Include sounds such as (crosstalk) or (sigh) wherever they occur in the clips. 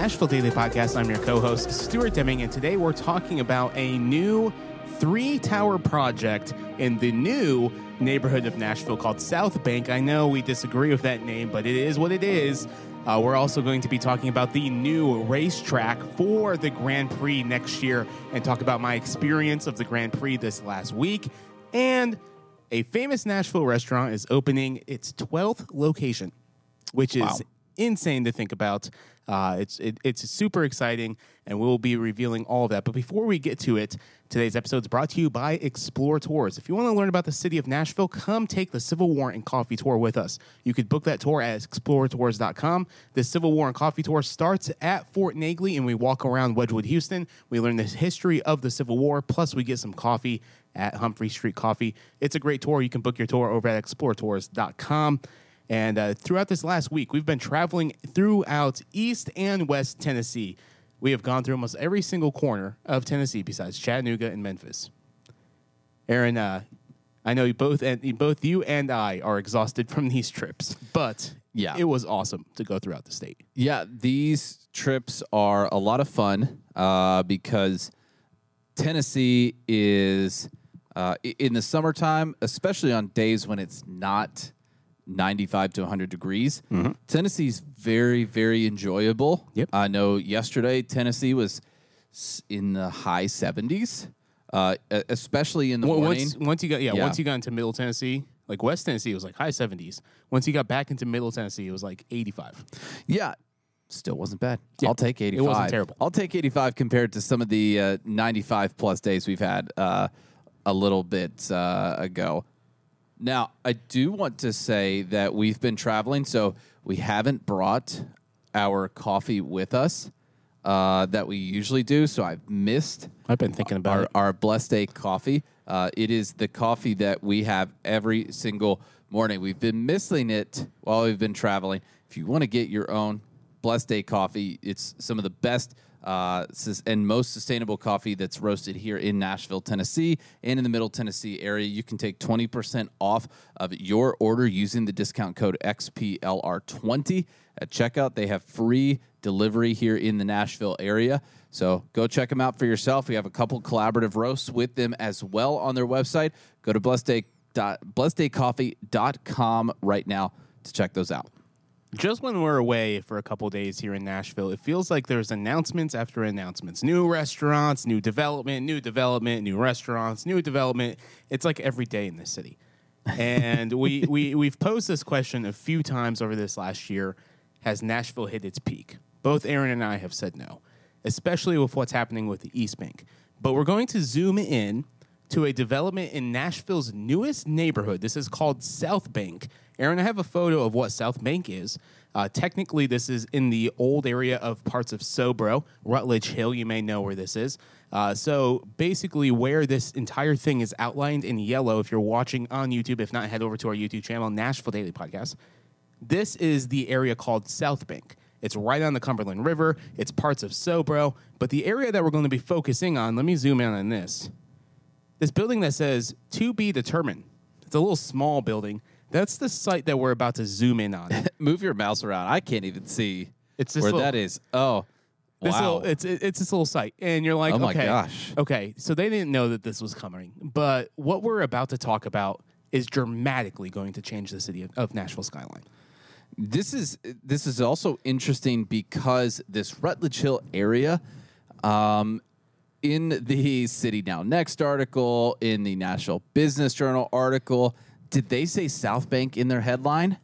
Nashville Daily Podcast. I'm your co host, Stuart Deming, and today we're talking about a new three tower project in the new neighborhood of Nashville called South Bank. I know we disagree with that name, but it is what it is. Uh, we're also going to be talking about the new racetrack for the Grand Prix next year and talk about my experience of the Grand Prix this last week. And a famous Nashville restaurant is opening its 12th location, which is Wow. insane to think about. Uh, it's it, it's super exciting, and we'll be revealing all of that. But before we get to it, today's episode is brought to you by XPLR Tours. If you want to learn about the city of Nashville, come take the Civil War and Coffee Tour with us. You could book that tour at xplrtours.com. The Civil War and Coffee Tour starts at Fort Negley, and we walk around Wedgewood, Houston. We learn the history of the Civil War, plus we get some coffee at Humphrey Street Coffee. It's a great tour. You can book your tour over at xplrtours.com. And uh, throughout this last week, we've been traveling throughout East and West Tennessee. We have gone through almost every single corner of Tennessee besides Chattanooga and Memphis. Aaron, uh, I know you both and both you and I are exhausted from these trips, but Yeah. it was awesome to go throughout the state. Yeah, these trips are a lot of fun uh, because Tennessee is uh, in the summertime, especially on days when it's not 95 to 100 degrees. Tennessee's very, very enjoyable. Yep. I know yesterday Tennessee was in the high 70s, uh, especially in the Once, morning. once you got yeah, Yeah. once you got into Middle Tennessee, like West Tennessee, it was like high seventies. Once you got back into Middle Tennessee, it was like eighty five. Yeah. Still wasn't bad. Yeah, I'll take 85. it wasn't terrible. I'll take 85 compared to some of the uh, 95 plus days we've had uh, a little bit uh, ago. Now, I do want to say that we've been traveling, so we haven't brought our coffee with us uh, that we usually do. So I've missed I've been thinking about our, it. our Blessed Day coffee. Uh, it is the coffee that we have every single morning. We've been missing it while we've been traveling. If you want to get your own Blessed Day coffee, it's some of the best uh, and most sustainable coffee that's roasted here in Nashville, Tennessee, and in the Middle Tennessee area. You can take 20% off of your order using the discount code XPLR20 at checkout. They have free delivery here in the Nashville area. So go check them out for yourself. We have a couple collaborative roasts with them as well on their website. Go to blessedday, blesseddaycoffee.com right now to check those out. Just when we're away for a couple days here in Nashville, it feels like there's announcements after announcements. New restaurants, new development, new development, new restaurants, new development. It's like every day in this city. And we, (laughs) we, we've posed this question a few times over this last year Has Nashville hit its peak? Both Aaron and I have said no, especially with what's happening with the East Bank. But we're going to zoom in to a development in Nashville's newest neighborhood. This is called South Bank. Aaron, I have a photo of what South Bank is. Uh, technically, this is in the old area of parts of Sobro, Rutledge Hill. You may know where this is. Uh, so basically, where this entire thing is outlined in yellow, if you're watching on YouTube, if not, head over to our YouTube channel, Nashville Daily Podcast. This is the area called South Bank. It's right on the Cumberland River. It's parts of Sobro. But the area that we're going to be focusing on, let me zoom in on this. This building that says to be determined. It's a little small building. That's the site that we're about to zoom in on. (laughs) Move your mouse around. I can't even see It's this where little- that is. Oh, This wow. little, it's it's this little site, and you're like, Oh my okay, gosh. okay. So they didn't know that this was coming, but what we're about to talk about is dramatically going to change the city of, of Nashville skyline. this is this is also interesting because this Rutledge Hill area, um, in the City Now Next article, in the National Business Journal article, did they say South Bank in their headline?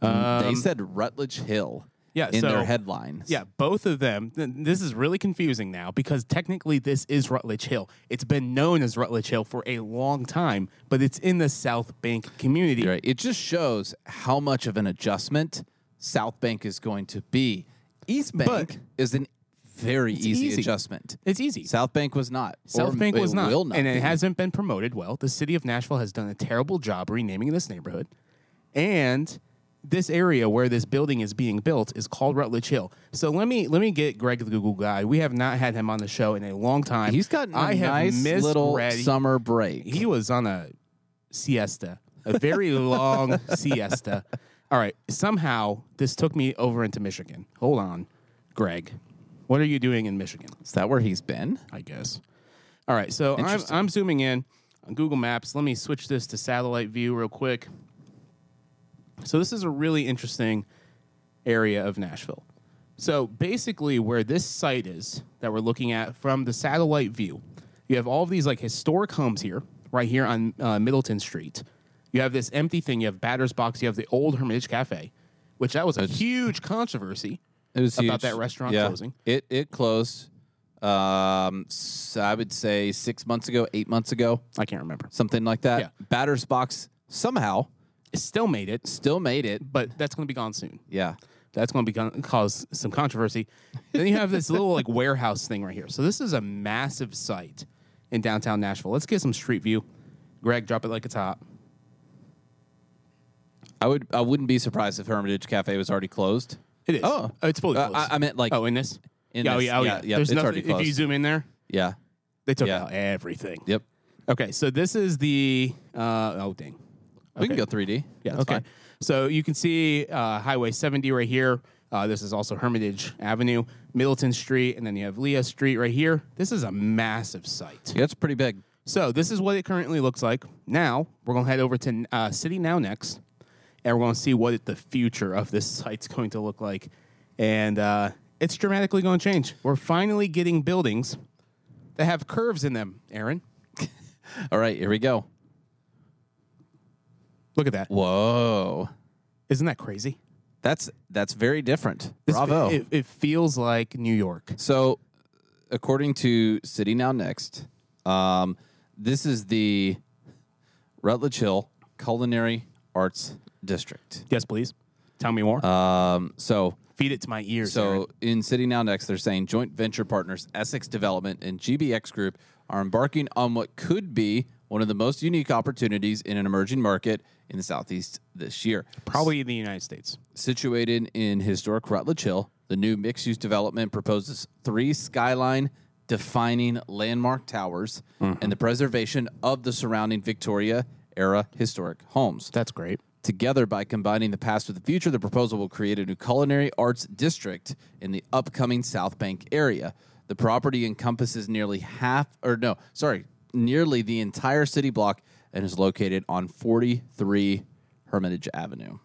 they said Rutledge Hill. Um, Yeah, in so- their headlines. Yeah, both of them. th- This is really confusing now because technically this is Rutledge Hill. It's been known as Rutledge Hill for a long time, but it's in the South Bank community. Right. It just shows how much of an adjustment South Bank is going to be. East Bank But- is an very easy, easy. adjustment. It's easy. South Bank was not. South Bank was not, not and it be. hasn't been promoted well. The city of Nashville has done a terrible job renaming this neighborhood, and this area where this building is being built is called Rutledge Hill. So let me let me get Greg the Google guy. We have not had him on the show in a long time. He's got a I have nice little misread- summer break. He was on a siesta, a very (laughs) long siesta. All right. Somehow this took me over into Michigan. Hold on. Greg, what are you doing in Michigan? Is that where he's been? I guess. All right, so I'm, Interesting. I'm zooming in on Google Maps. Let me switch this to satellite view real quick. So this is a really interesting area of Nashville. So basically, where this site is that we're looking at from the satellite view, you have all of these like historic homes here, right here on uh, Middleton Street. You have this empty thing. You have Batter's Box. You have the old Hermitage Cafe, which that was a huge controversy. It was About huge. that restaurant Yeah. closing. It it closed. Um, s- I would say six months ago, eight months ago, I can't remember. something like that. Yeah. Batter's box somehow It still made it, still made it. but that's going to be gone soon. Yeah. That's going to be gon- cause some controversy. then you have this little like warehouse thing right here. So this is a massive site in downtown Nashville. Let's get some street view. Greg, drop it like it's hot. I would I wouldn't be surprised if Hermitage Cafe was already closed. It is. Oh. it's fully Uh, closed. I- I meant, like, oh, in this. in yeah, oh, this. yeah, oh, Yeah, yeah. yeah, There's it's nothing. already If you zoom in there, Yeah. they took Yeah. out everything. Yep. Okay, so this is the. Uh, oh, dang. We can Okay. go 3D. Yeah, That's okay. fine. So you can see uh, Highway 70 right here. Uh, this is also Hermitage Avenue, Middleton Street, and then you have Leah Street right here. This is a massive site. Yeah, it's pretty big. So this is what it currently looks like. Now we're going to head over to uh, City Now next, and we're going to see what the future of this site's going to look like, and uh, it's dramatically going to change. We're finally getting buildings that have curves in them. Aaron, (laughs) All right, here we go. look at that. Whoa. Isn't that crazy? That's that's very different. This- Bravo. It, it feels like New York. So, according to City Now Next, um, this is the Rutledge Hill Culinary Arts District. Yes, please. Tell me more. Um, so, Feed it to my ears. Aaron. so in City Now Next, they're saying joint venture partners Essex Development and GBX Group are embarking on what could be one of the most unique opportunities in an emerging market in the Southeast this year. probably in the United States. Situated in historic Rutledge Hill, the new mixed use development proposes three skyline defining landmark towers and the preservation of the surrounding Victoria era historic homes. That's great. Together, by combining the past with the future, the proposal will create a new culinary arts district in the upcoming South Bank area. The property encompasses nearly half, or no, sorry, nearly the entire city block and is located on 43 Hermitage Avenue.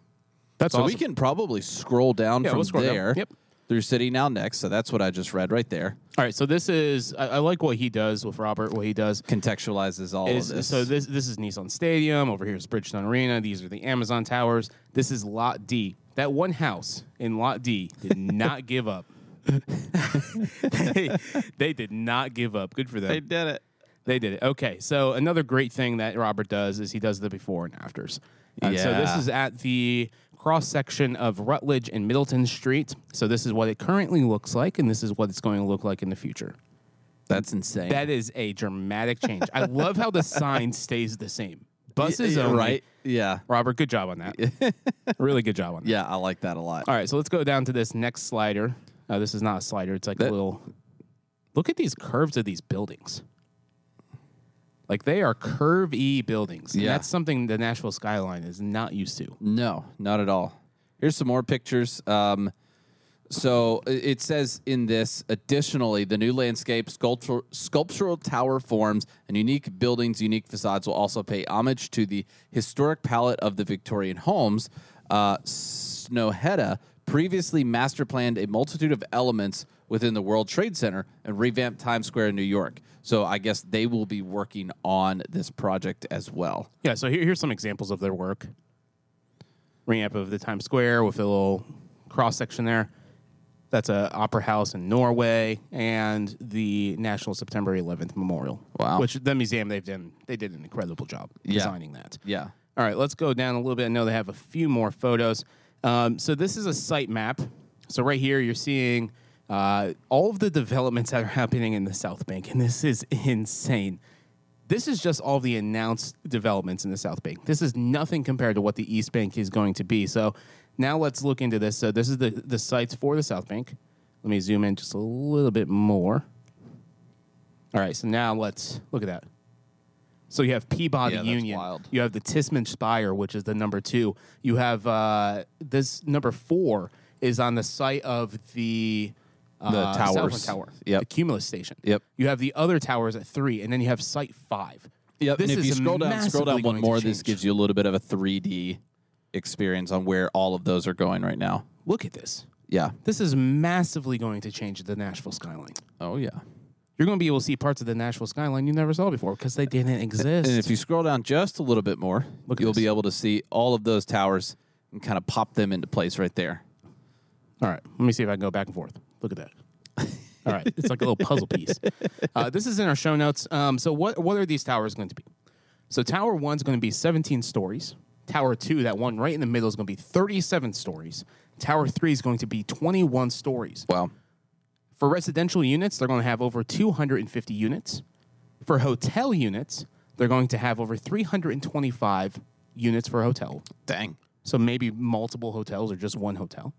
That's So awesome. we can probably scroll down Yeah, from we'll scroll down. there Yep. Through City Now Next. So that's what I just read right there. All right, so this is I, I like what he does with Robert. What he does Contextualizes all is of this. so this this is Nissan Stadium. Over here is Bridgestone Arena. These are the Amazon Towers. This is Lot D. That one house in Lot D did (laughs) not give up. (laughs) they, they did not give up. Good for them. They did it. They did it. Okay, so another great thing that Robert does is he does the before and afters. And So this is at the cross section of Rutledge and Middleton Street. So this is what it currently looks like, and this is what it's going to look like in the future. That's insane. That is a dramatic change. I love how the sign (laughs) stays the same. Buses Yeah, only. right? Yeah. Robert, good job on that. (laughs) really good job on that. Yeah, I like that a lot. All right, so let's go down to this next slider. Uh, this is not a slider. It's like a little. Look at these curves of these buildings. Like they are curve E buildings. And Yeah. that's something the Nashville skyline is not used to. No, not at all. Here's some more pictures. Um, so it says in this, additionally, the new landscape, sculptural, sculptural tower forms, and unique buildings, unique facades will also pay homage to the historic palette of the Victorian homes. Uh, Snøhetta previously master planned a multitude of elements within the World Trade Center and revamped Times Square in New York. So I guess they will be working on this project as well. Yeah, so here, here's some examples of their work. Revamp of the Times Square with a little cross section there. That's a opera house in Norway and the National September 11th Memorial. Wow. Which the museum they've done they did an incredible job Yeah. designing that. Yeah. All right, let's go down a little bit. I know they have a few more photos. Um, so this is a site map. So right here, you're seeing uh, all of the developments that are happening in the South Bank, and this is insane. This is just all the announced developments in the South Bank. This is nothing compared to what the East Bank is going to be. So now let's look into this. So this is the the sites for the South Bank. Let me zoom in just a little bit more. All right, so now let's look at that. So you have Peabody Yeah, Union. wild. You have the Tishman Speyer, which is the number two. You have uh, this number four is on the site of the uh, towers. Tower, Yep. the Cumulus Station. Yep. You have the other towers at three, and then you have Site Five. Yep. This and if is you scroll down, scroll massively down one going to more. This change. gives you a little bit of a 3D experience on where all of those are going right now. Look at this. Yeah. This is massively going to change the Nashville skyline. Oh yeah. You're going to be able to see parts of the Nashville skyline you never saw before because they didn't exist. And if you scroll down just a little bit more, Look at you'll this. be able to see all of those towers and kind of pop them into place right there. All right, let me see if I can go back and forth. Look at that. All right, it's like a little puzzle piece. (laughs) Uh, this is in our show notes. Um, so, what what are these towers going to be? So, Tower One's going to be 17 stories. Tower Two, that one right in the middle, is going to be 37 stories. Tower Three is going to be 21 stories. Wow. For residential units, they're going to have over 250 units. For hotel units, they're going to have over 325 units for a hotel. Dang. So maybe multiple hotels or just one hotel.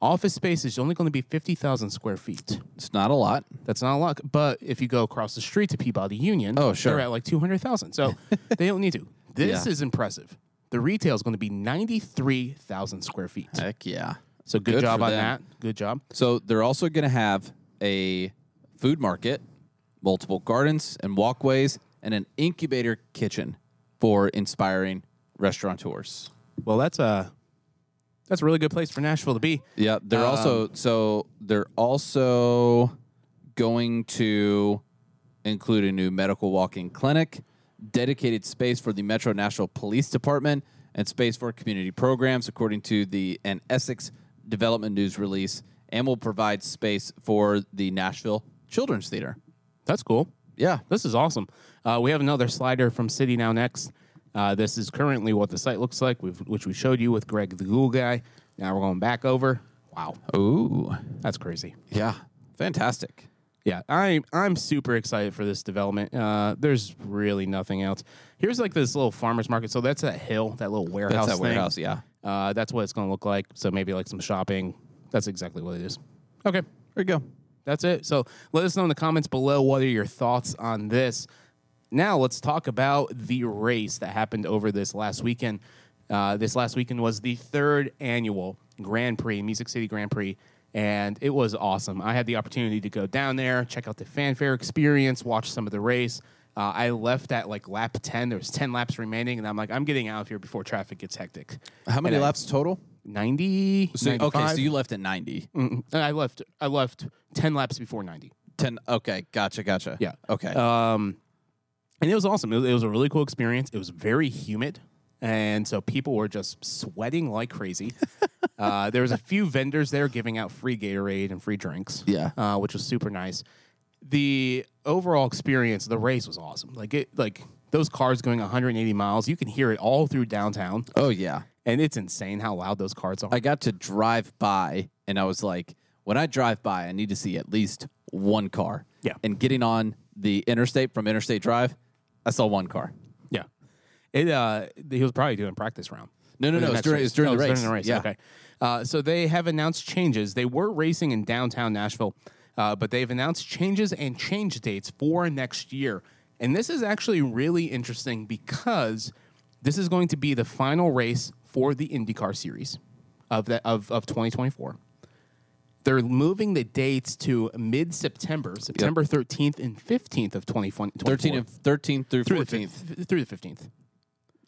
Office space is only going to be 50,000 square feet. It's not a lot. That's not a lot. But if you go across the street to Peabody Union, Oh, sure. they're at like 200,000. So (laughs) they don't need to. This Yeah. is impressive. The retail is going to be 93,000 square feet. Heck yeah. So good, Good job for on them. that. Good job. So they're also going to have a food market, multiple gardens and walkways, and an incubator kitchen for inspiring restaurateurs. Well, that's a that's a really good place for Nashville to be. Yeah, they're also so they're also going to include a new medical walk-in clinic, dedicated space for the Metro Nashville Police Department, and space for community programs, according to the an Essex Development News release, and will provide space for the Nashville Children's Theater. That's cool. Yeah, This is awesome. Uh, we have another slider from City Now Next. Uh, this is currently what the site looks like, we've, which we showed you with Greg the Google guy. Now we're going back over. Wow, ooh, that's crazy. yeah, fantastic. Yeah, I'm I'm super excited for this development. Uh, there's really nothing else. Here's like this little farmers market. So that's that hill, that little warehouse. That's that thing. warehouse. Yeah, Uh, that's what it's going to look like. So maybe like some shopping. That's exactly what it is. Okay, there you go. that's it. So let us know in the comments below what are your thoughts on this. Now let's talk about the race that happened over this last weekend. Uh, this last weekend was the third annual Grand Prix, Music City Grand Prix, and it was awesome. I had the opportunity to go down there, check out the fanfare experience, watch some of the race. Uh, I left at like lap 10. There was 10 laps remaining, and I'm like, I'm getting out of here before traffic gets hectic. How many And I- laps total? 90, So, okay, so you left at ninety. Mm-mm. I left. I left 10 laps before 90. 10 okay gotcha gotcha Yeah. okay Um, and it was awesome. It was, it was a really cool experience. It was very humid, and so people were just sweating like crazy. (laughs) uh, there was a few vendors there giving out free Gatorade and free drinks. Yeah. uh, which was super nice. The overall experience, the race was awesome. Like it, like those cars going 180 miles, you can hear it all through downtown, oh yeah and it's insane how loud those cars are. I got to drive by and I was like, when I drive by, I need to see at least one car. Yeah. And getting on the interstate from Interstate Drive, I saw one car. yeah, it. Uh, he was probably doing practice round. No, no, no. It's during, race. it's during Oh, the it's race. During the race. Yeah. Okay. Uh, so they have announced changes. They were racing in downtown Nashville, uh, but they've announced changes and change dates for next year. And this is actually really interesting because this is going to be the final race for the IndyCar series of the, of, of 2024. They're moving the dates to mid September, September 13th and 15th of 2024. 13 and 13 through through 14th. the, through the 15th.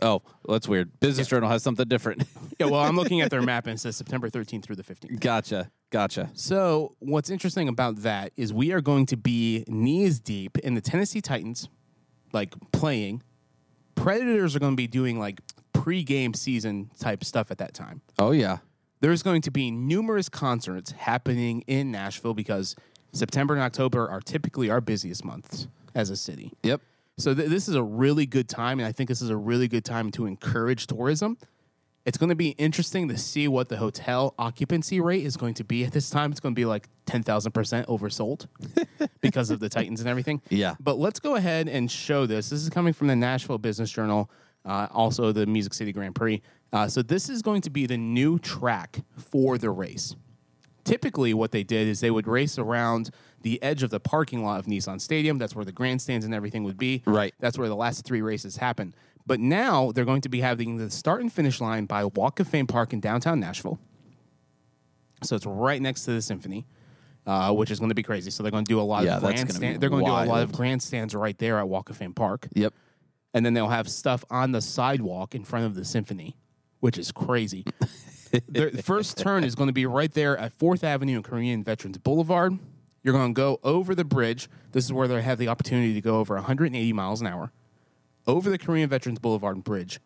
Oh, well, that's weird. Business Journal has something different. (laughs) Yeah, well, I'm looking at their (laughs) map and it says September 13th through the 15th. gotcha. Gotcha. So, what's interesting about that is we are going to be knees deep in the Tennessee Titans, like playing. Predators are going to be doing like pre-game season type stuff at that time. Oh, yeah. There's going to be numerous concerts happening in Nashville because September and October are typically our busiest months as a city. Yep. So th- this is a really good time, and I think this is a really good time to encourage tourism. It's going to be interesting to see what the hotel occupancy rate is going to be at this time. It's going to be like ten thousand percent oversold (laughs) because of the Titans and everything. Yeah. But let's go ahead and show this. This is coming from the Nashville Business Journal, uh, also the Music City Grand Prix. Uh, so this is going to be the new track for the race typically what they did is they would race around the edge of the parking lot of Nissan Stadium. That's where the grandstands and everything would be. Right. That's where the last three races happen. But now they're going to be having the start and finish line by Walk of Fame Park in downtown Nashville. So it's right next to the Symphony. uh, which is going to be crazy. So they're going to do a lot Yeah, of that's grandstand. They're going to do a lot of grandstands right there at Walk of Fame Park, Yep. And then they'll have stuff on the sidewalk in front of the symphony, which is crazy. (laughs) the the first turn is going to be right there at Fourth Avenue and Korean Veterans Boulevard. You're going to go over the bridge. This is where they have the opportunity to go over 180 miles an hour over the Korean Veterans Boulevard Bridge.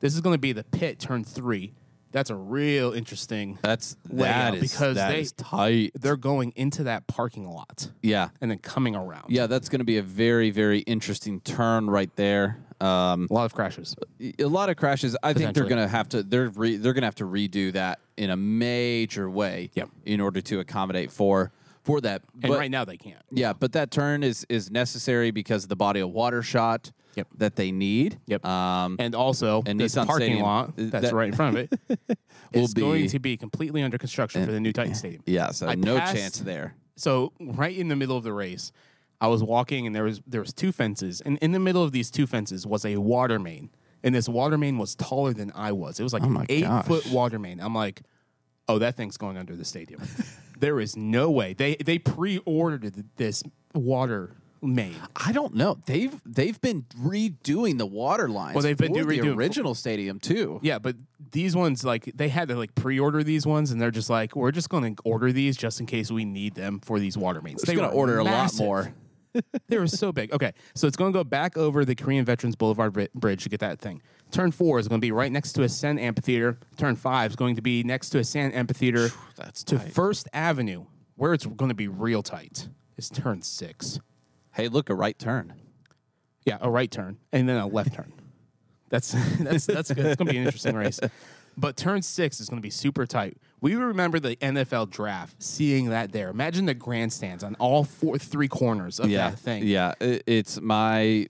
This is going to be the pit turn three. That's a real interesting. That's Layout, that is because that they- is tight. They're going into that parking lot Yeah. and then coming around. Yeah, that's going to be a very, very interesting turn right there. Um, a lot of crashes. a lot of crashes. I think they're Potentially. going to have to they're re, they're going to have to redo that in a major way Yep. in order to accommodate for for that. And But- right now they can't. yeah, but that turn is is necessary because of the body of water shot Yep. that they need. Yep. Um, And also, And this Nissan parking Stadium, lot uh, that's that- right in front of it (laughs) Will is going be- to be completely under construction for the new Titan Stadium. yeah, so I no passed- chance there. So right in the middle of the race, I was walking and there was there was two fences, and in the middle of these two fences was a water main, and this water main was taller than I was. It was like Oh an eight gosh. foot water main. I'm like, oh, that thing's going under the stadium. (laughs) there is no way they they pre ordered this water main. I don't know. They've they've been redoing the water lines. Well, they've been for do- the original stadium too. Yeah, but these ones like they had to like pre-order these ones, and they're just like, we're just going to order these just in case we need them for these water mains. They're going to order a lot more. (laughs) They were so big. Okay, so it's going to go back over the Korean Veterans Boulevard Bri- Bridge to get that thing. Turn four is going to be right next to Ascend Amphitheater. Turn five is going to be next to Ascend Amphitheater. That's to tight. First Avenue, where it's going to be real tight. Is turn six. Hey, look, a right turn. Yeah, a right turn and then a left turn. That's (laughs) that's that's good. It's gonna be an interesting race. (laughs) But turn six is gonna be super tight. We remember the NFL draft, seeing that there. Imagine the grandstands on all four three corners of yeah, that thing. Yeah, it's my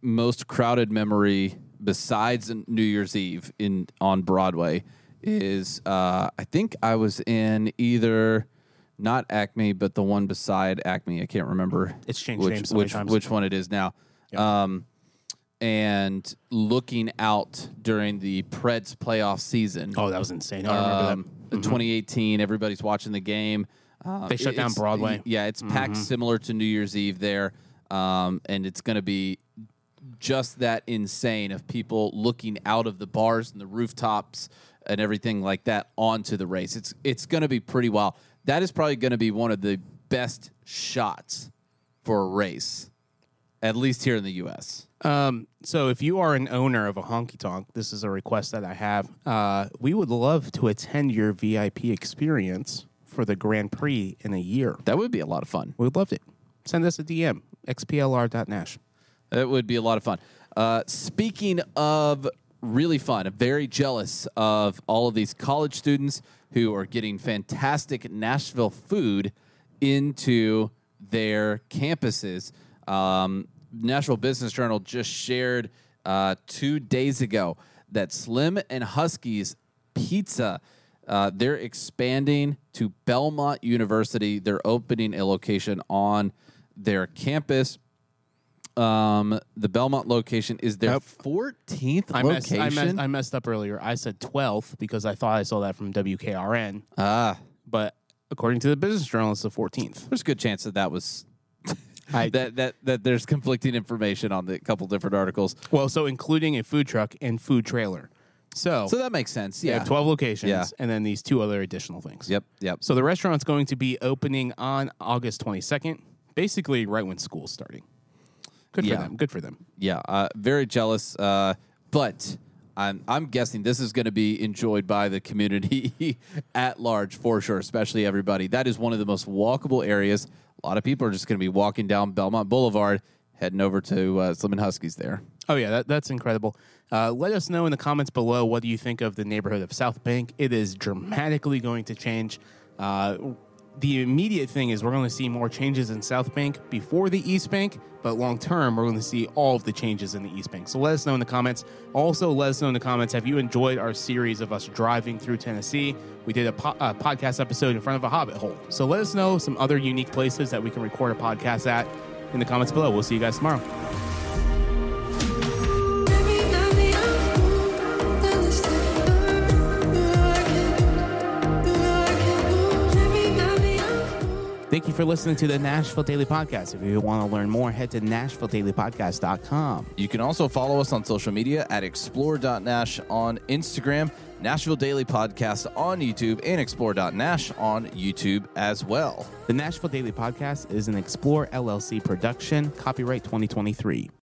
most crowded memory besides New Year's Eve in on Broadway is uh, I think I was in either not Acme but the one beside Acme. I can't remember. It's changed which names so many which times. which one it is now. Um, and looking out during the Preds playoff season. Oh, that was insane. I remember Um, in 2018, everybody's watching the game. Um, They shut down Broadway. Yeah, it's packed similar to New Year's Eve there, um, and it's going to be just that insane of people looking out of the bars and the rooftops and everything like that onto the race. It's it's going to be pretty wild. That is probably going to be one of the best shots for a race, at least here in the U.S. Um, so if you are an owner of a honky tonk, this is a request that I have. Uh, we would love to attend your VIP experience for the Grand Prix in a year. That would be a lot of fun. We'd love it. Send us a DM, xplr.nash. It would be a lot of fun. Uh, speaking of really fun, I'm very jealous of all of these college students who are getting fantastic Nashville food into their campuses. Um, Nashville Business Journal just shared uh, two days ago that Slim and Husky's Pizza. Uh, they're expanding to Belmont University. They're opening a location on their campus. Um, the Belmont location is their Yep. 14th I messed, location. I, messed, I messed up earlier. I said 12th because I thought I saw that from WKRN, ah, but according to the Business Journal, it's the 14th. there's a good chance that that was I, that that that there's conflicting information on the couple different articles. well, so including a food truck and food trailer. So, So that makes sense. they Yeah. have 12 locations Yeah. and then these two other additional things. Yep. Yep. So the restaurant's going to be opening on August 22nd, basically right when school's starting. Good Yeah. for them. Good for them. Yeah, uh, very jealous. Uh, but I'm I'm guessing this is going to be enjoyed by the community (laughs) at large for sure, especially everybody. That is one of the most walkable areas. A lot of people are just going to be walking down Belmont Boulevard, heading over to uh, Slim and Husky's there. Oh yeah, that, that's incredible. Uh, let us know in the comments below what do you think of the neighborhood of South Bank. It is dramatically going to change. Uh, the immediate thing is we're going to see more changes in South Bank before the East Bank, but long term we're going to see all of the changes in the East Bank. So let us know in the comments. Also, let us know in the comments have you enjoyed our series of us driving through Tennessee? We did a, po- a podcast episode in front of a Hobbit hole. So let us know some other unique places that we can record a podcast at in the comments below. We'll see you guys tomorrow. Thank you for listening to the Nashville Daily Podcast. If you want to learn more, head to NashvilleDailyPodcast.com. You can also follow us on social media at xplr.nash on Instagram, Nashville Daily Podcast on YouTube, and xplr.nash on YouTube as well. The Nashville Daily Podcast is an XPLR LLC production, copyright 2023.